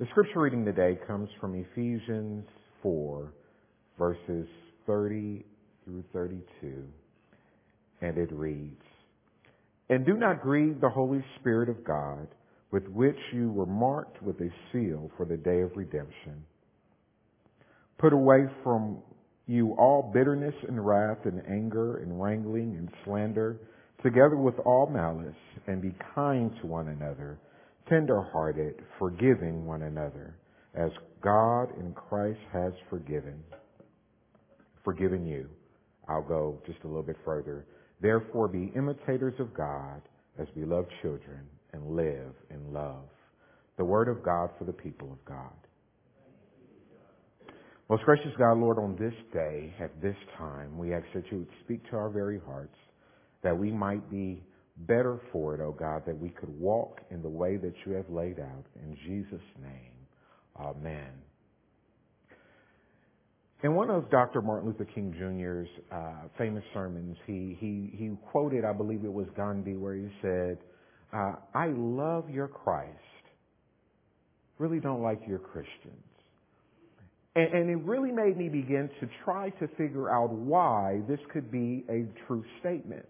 The scripture reading today comes from Ephesians 4, verses 30 through 32, and it reads, And do not grieve the Holy Spirit of God, with which you were marked with a seal for the day of redemption. Put away from you all bitterness and wrath and anger and wrangling and slander, together with all malice, and be kind to one another, tender-hearted, forgiving one another, as God in Christ has forgiven, forgiven you. I'll go just a little bit further. Therefore be imitators of God as beloved children and live in love. The word of God for the people of God. Most gracious God, Lord, on this day, at this time, we ask that you would speak to our very hearts, that we might be better for it, O oh God, that we could walk in the way that you have laid out. In Jesus' name, amen. In one of Dr. Martin Luther King Jr.'s uh, famous sermons, he, he, he quoted, I believe it was Gandhi, where he said, uh, I love your Christ, really don't like your Christians. And, and, it really made me begin to try to figure out why this could be a true statement.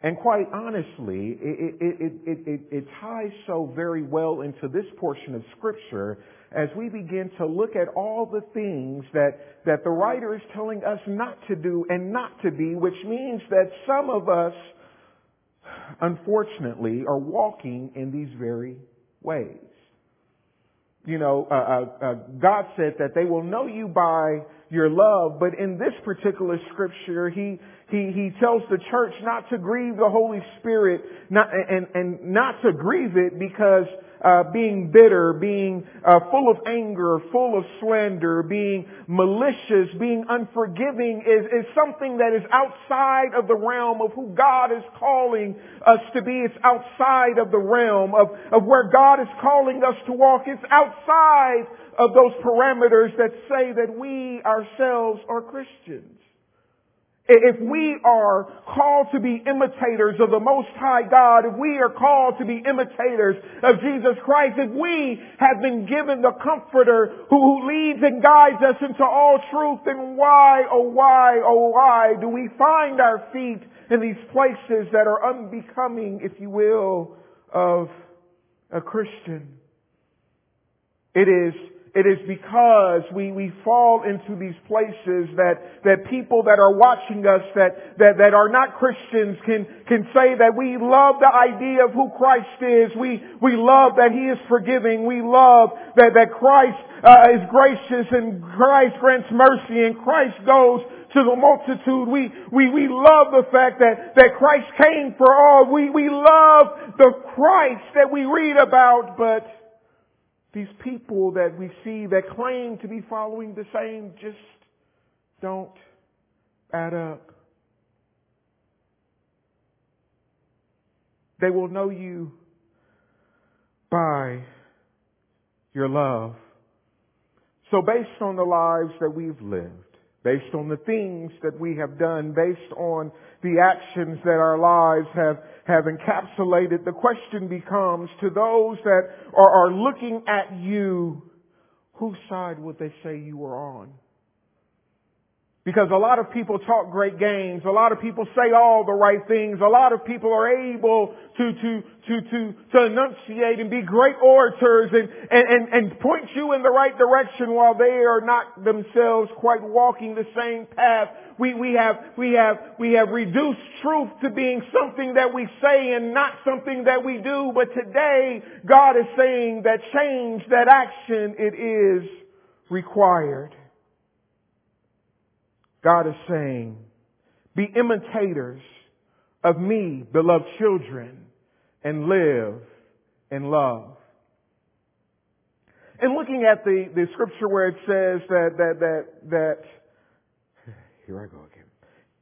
And quite honestly, it, it, it, it, ties so very well into this portion of Scripture as we begin to look at all the things that, that the writer is telling us not to do and not to be, which means that some of us, unfortunately, are walking in these very ways you know, uh, uh, uh, God said that they will know you by your love, but in this particular scripture, he, he, he tells the church not to grieve the Holy Spirit, not, and, and not to grieve it because uh, being bitter, being uh, full of anger, full of slander, being malicious, being unforgiving is, is something that is outside of the realm of who God is calling us to be. It's outside of the realm of, of where God is calling us to walk. It's outside of those parameters that say that we ourselves are Christians. If we are called to be imitators of the Most High God, if we are called to be imitators of Jesus Christ, if we have been given the Comforter who leads and guides us into all truth, then why, oh why, oh why do we find our feet in these places that are unbecoming, if you will, of a Christian? It is it is because we, we fall into these places that, that people that are watching us that, that, that are not Christians can, can say that we love the idea of who Christ is. We, we love that He is forgiving. We love that, that Christ uh, is gracious and Christ grants mercy and Christ goes to the multitude. We, we, we love the fact that, that Christ came for all. We, we love the Christ that we read about, but these people that we see that claim to be following the same just don't add up. They will know you by your love. So based on the lives that we've lived, based on the things that we have done, based on the actions that our lives have, have encapsulated, the question becomes to those that are, are looking at you, whose side would they say you were on? Because a lot of people talk great games. A lot of people say all the right things. A lot of people are able to, to, to, to, to enunciate and be great orators and, and, and, and point you in the right direction while they are not themselves quite walking the same path. We, we have, we have, we have reduced truth to being something that we say and not something that we do. But today, God is saying that change, that action, it is required. God is saying, be imitators of me, beloved children, and live in love. And looking at the, the scripture where it says that, that, that, that, here I go again.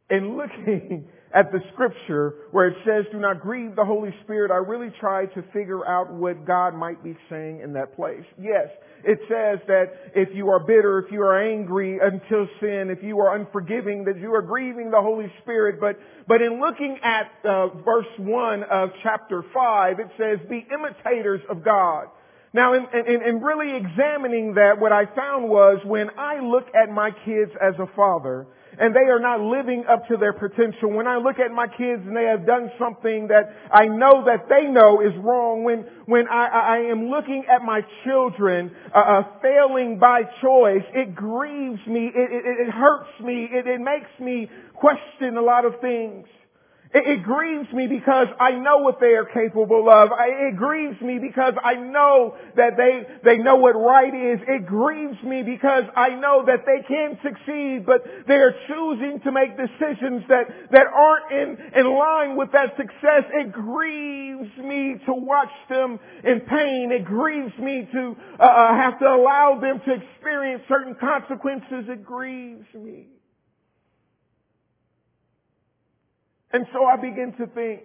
And looking at the scripture where it says, do not grieve the Holy Spirit, I really tried to figure out what God might be saying in that place. Yes, it says that if you are bitter, if you are angry until sin, if you are unforgiving, that you are grieving the Holy Spirit. But, but in looking at uh, verse 1 of chapter 5, it says, be imitators of God. Now, in, in, in really examining that, what I found was when I look at my kids as a father, and they are not living up to their potential. When I look at my kids and they have done something that I know that they know is wrong, when, when I, I am looking at my children uh, uh, failing by choice, it grieves me, it, it, it hurts me, it, it makes me question a lot of things. It, it, grieves me because I know what they are capable of. I, it grieves me because I know that they, they know what right is. It grieves me because I know that they can succeed, but they are choosing to make decisions that, that aren't in, in line with that success. It grieves me to watch them in pain. It grieves me to uh, uh have to allow them to experience certain consequences. It grieves me. And so I begin to think,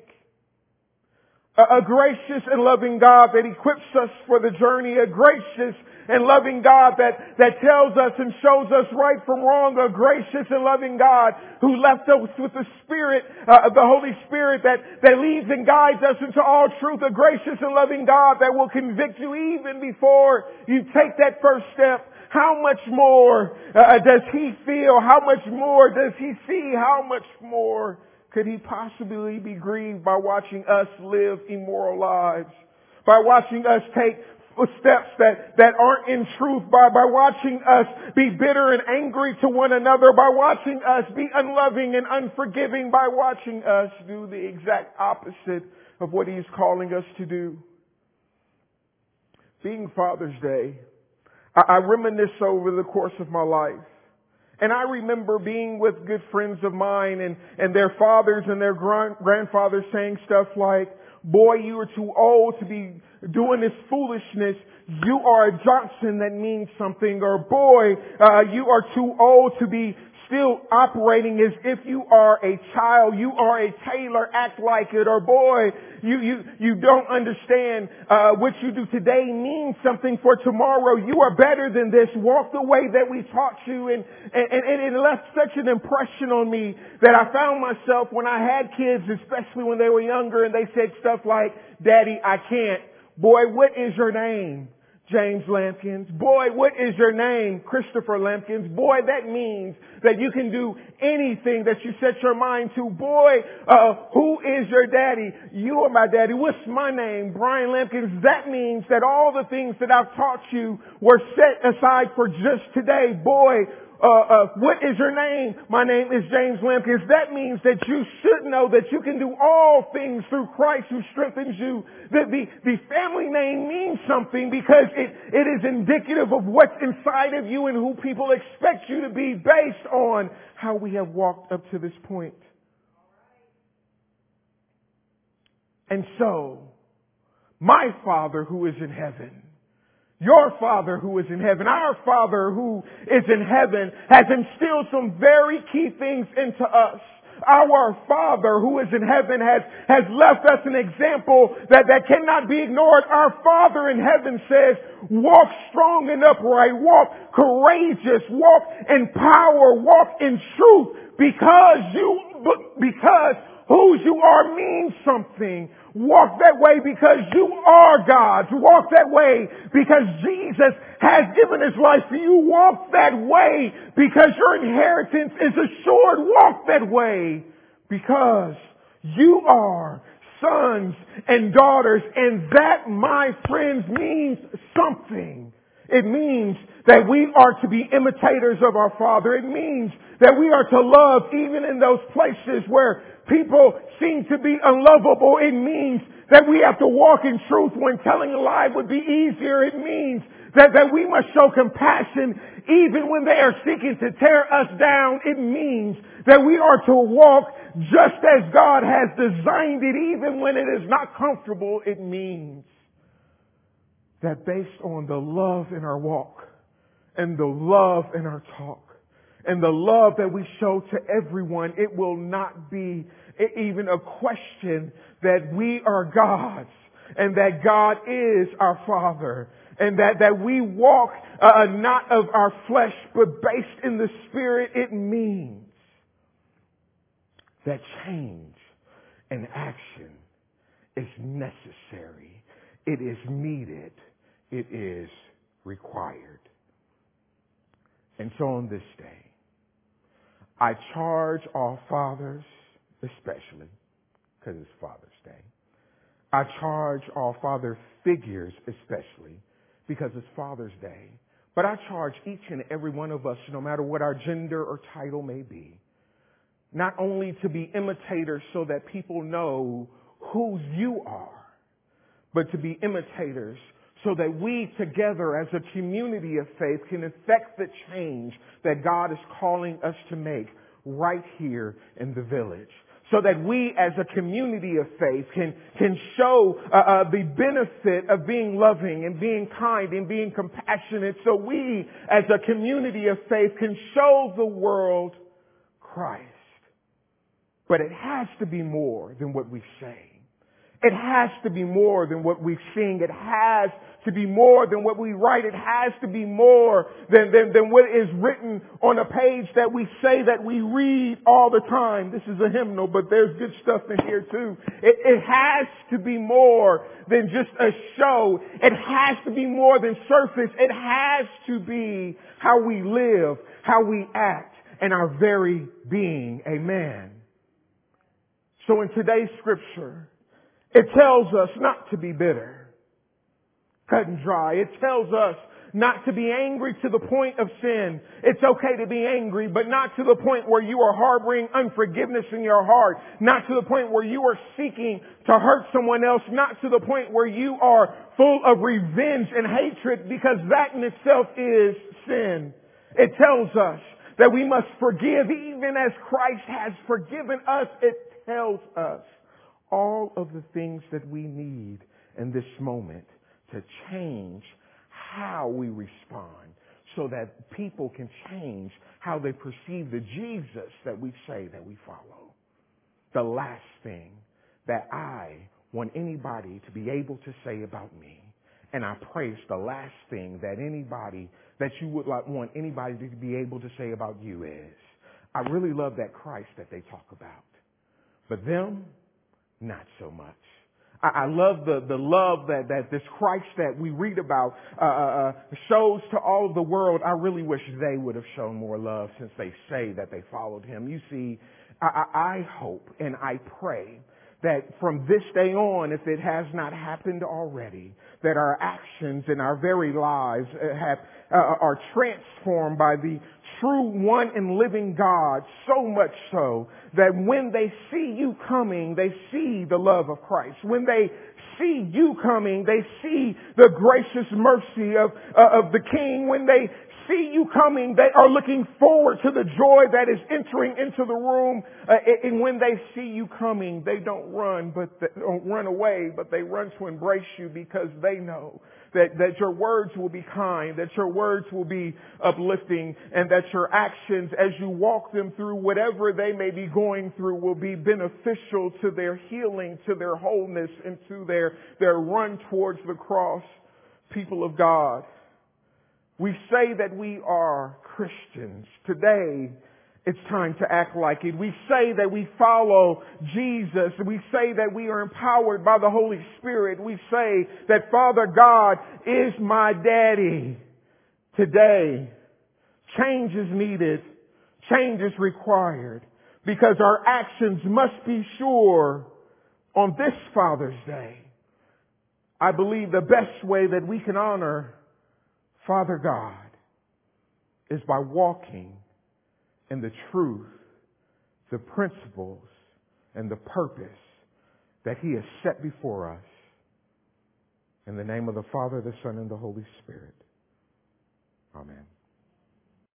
a, gracious and loving God that equips us for the journey, a gracious and loving God that, that tells us and shows us right from wrong, a gracious and loving God who left us with the Spirit, uh, the Holy Spirit that, that leads and guides us into all truth, a gracious and loving God that will convict you even before you take that first step. How much more uh, does He feel? How much more does He see? How much more could he possibly be grieved by watching us live immoral lives? By watching us take steps that, that aren't in truth, by, by watching us be bitter and angry to one another, by watching us be unloving and unforgiving, by watching us do the exact opposite of what he's calling us to do. Being Father's Day, I, I reminisce over the course of my life and I remember being with good friends of mine and, and their fathers and their grand, grandfathers saying stuff like, boy, you are too old to be doing this foolishness. You are a Johnson that means something. Or boy, uh, you are too old to be still operating as if you are a child. You are a Taylor. Act like it. Or boy, you, you, you don't understand, uh, what you do today means something for tomorrow. You are better than this. Walk the way that we taught you. And, and, and it left such an impression on me that I found myself when I had kids, especially when they were younger and they said stuff like, daddy, I can't. Boy, what is your name? James Lampkins. Boy, what is your name? Christopher Lampkins. Boy, that means that you can do anything that you set your mind to. Boy, uh, who is your daddy? You are my daddy. What's my name? Bryan Lampkins. That means that all the things that I've taught you were set aside for just today. Boy, uh, uh, what is your name? My name is James Lampkins. That means that you should know that you can do all things through Christ who strengthens you. That the, the family name means something because it, it is indicative of what's inside of you and who people expect you to be based on how we have walked up to this point. And so, my Father who is in heaven, your Father who is in heaven, our Father who is in heaven has instilled some very key things into us. Our Father who is in heaven has, has left us an example that, that cannot be ignored. Our Father in heaven says, walk strong and upright, walk courageous, walk in power, walk in truth because you, because whose you are means something. Walk that way because you are God's. Walk that way because Jesus has given his life for you. Walk that way because your inheritance is assured. Walk that way because you are sons and daughters and that, my friends, means something. It means that we are to be imitators of our Father. It means that we are to love even in those places where people seem to be unlovable. It means that we have to walk in truth when telling a lie would be easier. It means that, that we must show compassion even when they are seeking to tear us down. It means that we are to walk just as God has designed it even when it is not comfortable. It means that based on the love in our walk and the love in our talk, and the love that we show to everyone, it will not be even a question that we are God's and that God is our Father and that, that we walk uh, not of our flesh but based in the Spirit, it means that change and action is necessary. It is needed it is required. And so on this day, I charge all fathers, especially, because it's Father's Day. I charge all father figures, especially, because it's Father's Day. But I charge each and every one of us, no matter what our gender or title may be, not only to be imitators so that people know whose you are, but to be imitators so that we together as a community of faith can effect the change that God is calling us to make right here in the village. So that we as a community of faith can, can show uh, uh, the benefit of being loving and being kind and being compassionate. So we as a community of faith can show the world Christ. But it has to be more than what we say. It has to be more than what we sing. It has to be more than what we write. It has to be more than, than, than what is written on a page that we say that we read all the time. This is a hymnal, but there's good stuff in here too. It, it has to be more than just a show. It has to be more than surface. It has to be how we live, how we act, and our very being. Amen. So in today's scripture, it tells us not to be bitter, cut and dry. It tells us not to be angry to the point of sin. It's okay to be angry, but not to the point where you are harboring unforgiveness in your heart. Not to the point where you are seeking to hurt someone else. Not to the point where you are full of revenge and hatred because that in itself is sin. It tells us that we must forgive even as Christ has forgiven us. It tells us all of the things that we need in this moment to change how we respond so that people can change how they perceive the Jesus that we say that we follow. The last thing that I want anybody to be able to say about me, and I pray it's the last thing that anybody, that you would like, want anybody to be able to say about you is, I really love that Christ that they talk about. But them, not so much. I, love the, the love that, that this Christ that we read about uh, uh, uh, shows to all of the world. I really wish they would have shown more love since they say that they followed him. You see, I, I hope and I pray that from this day on, if it has not happened already, that our actions and our very lives uh, have, uh, are transformed by the true one and living God so much so that when they see you coming, they see the love of Christ. When they see you coming, they see the gracious mercy of, uh, of the King. When they see you coming, they are looking forward to the joy that is entering into the room. Uh, and when they see you coming, they don't run, but they don't run away, but they run to embrace you because they know that, that your words will be kind, that your words will be uplifting, and that your actions as you walk them through whatever they may be going through will be beneficial to their healing, to their wholeness, and to their, their run towards the cross. People of God, we say that we are Christians. Today, it's time to act like it. We say that we follow Jesus. We say that we are empowered by the Holy Spirit. We say that Father God is my daddy. Today, change is needed. Change is required because our actions must be sure on this Father's Day. I believe the best way that we can honor Father God is by walking in the truth, the principles, and the purpose that He has set before us. In the name of the Father, the Son, and the Holy Spirit. Amen.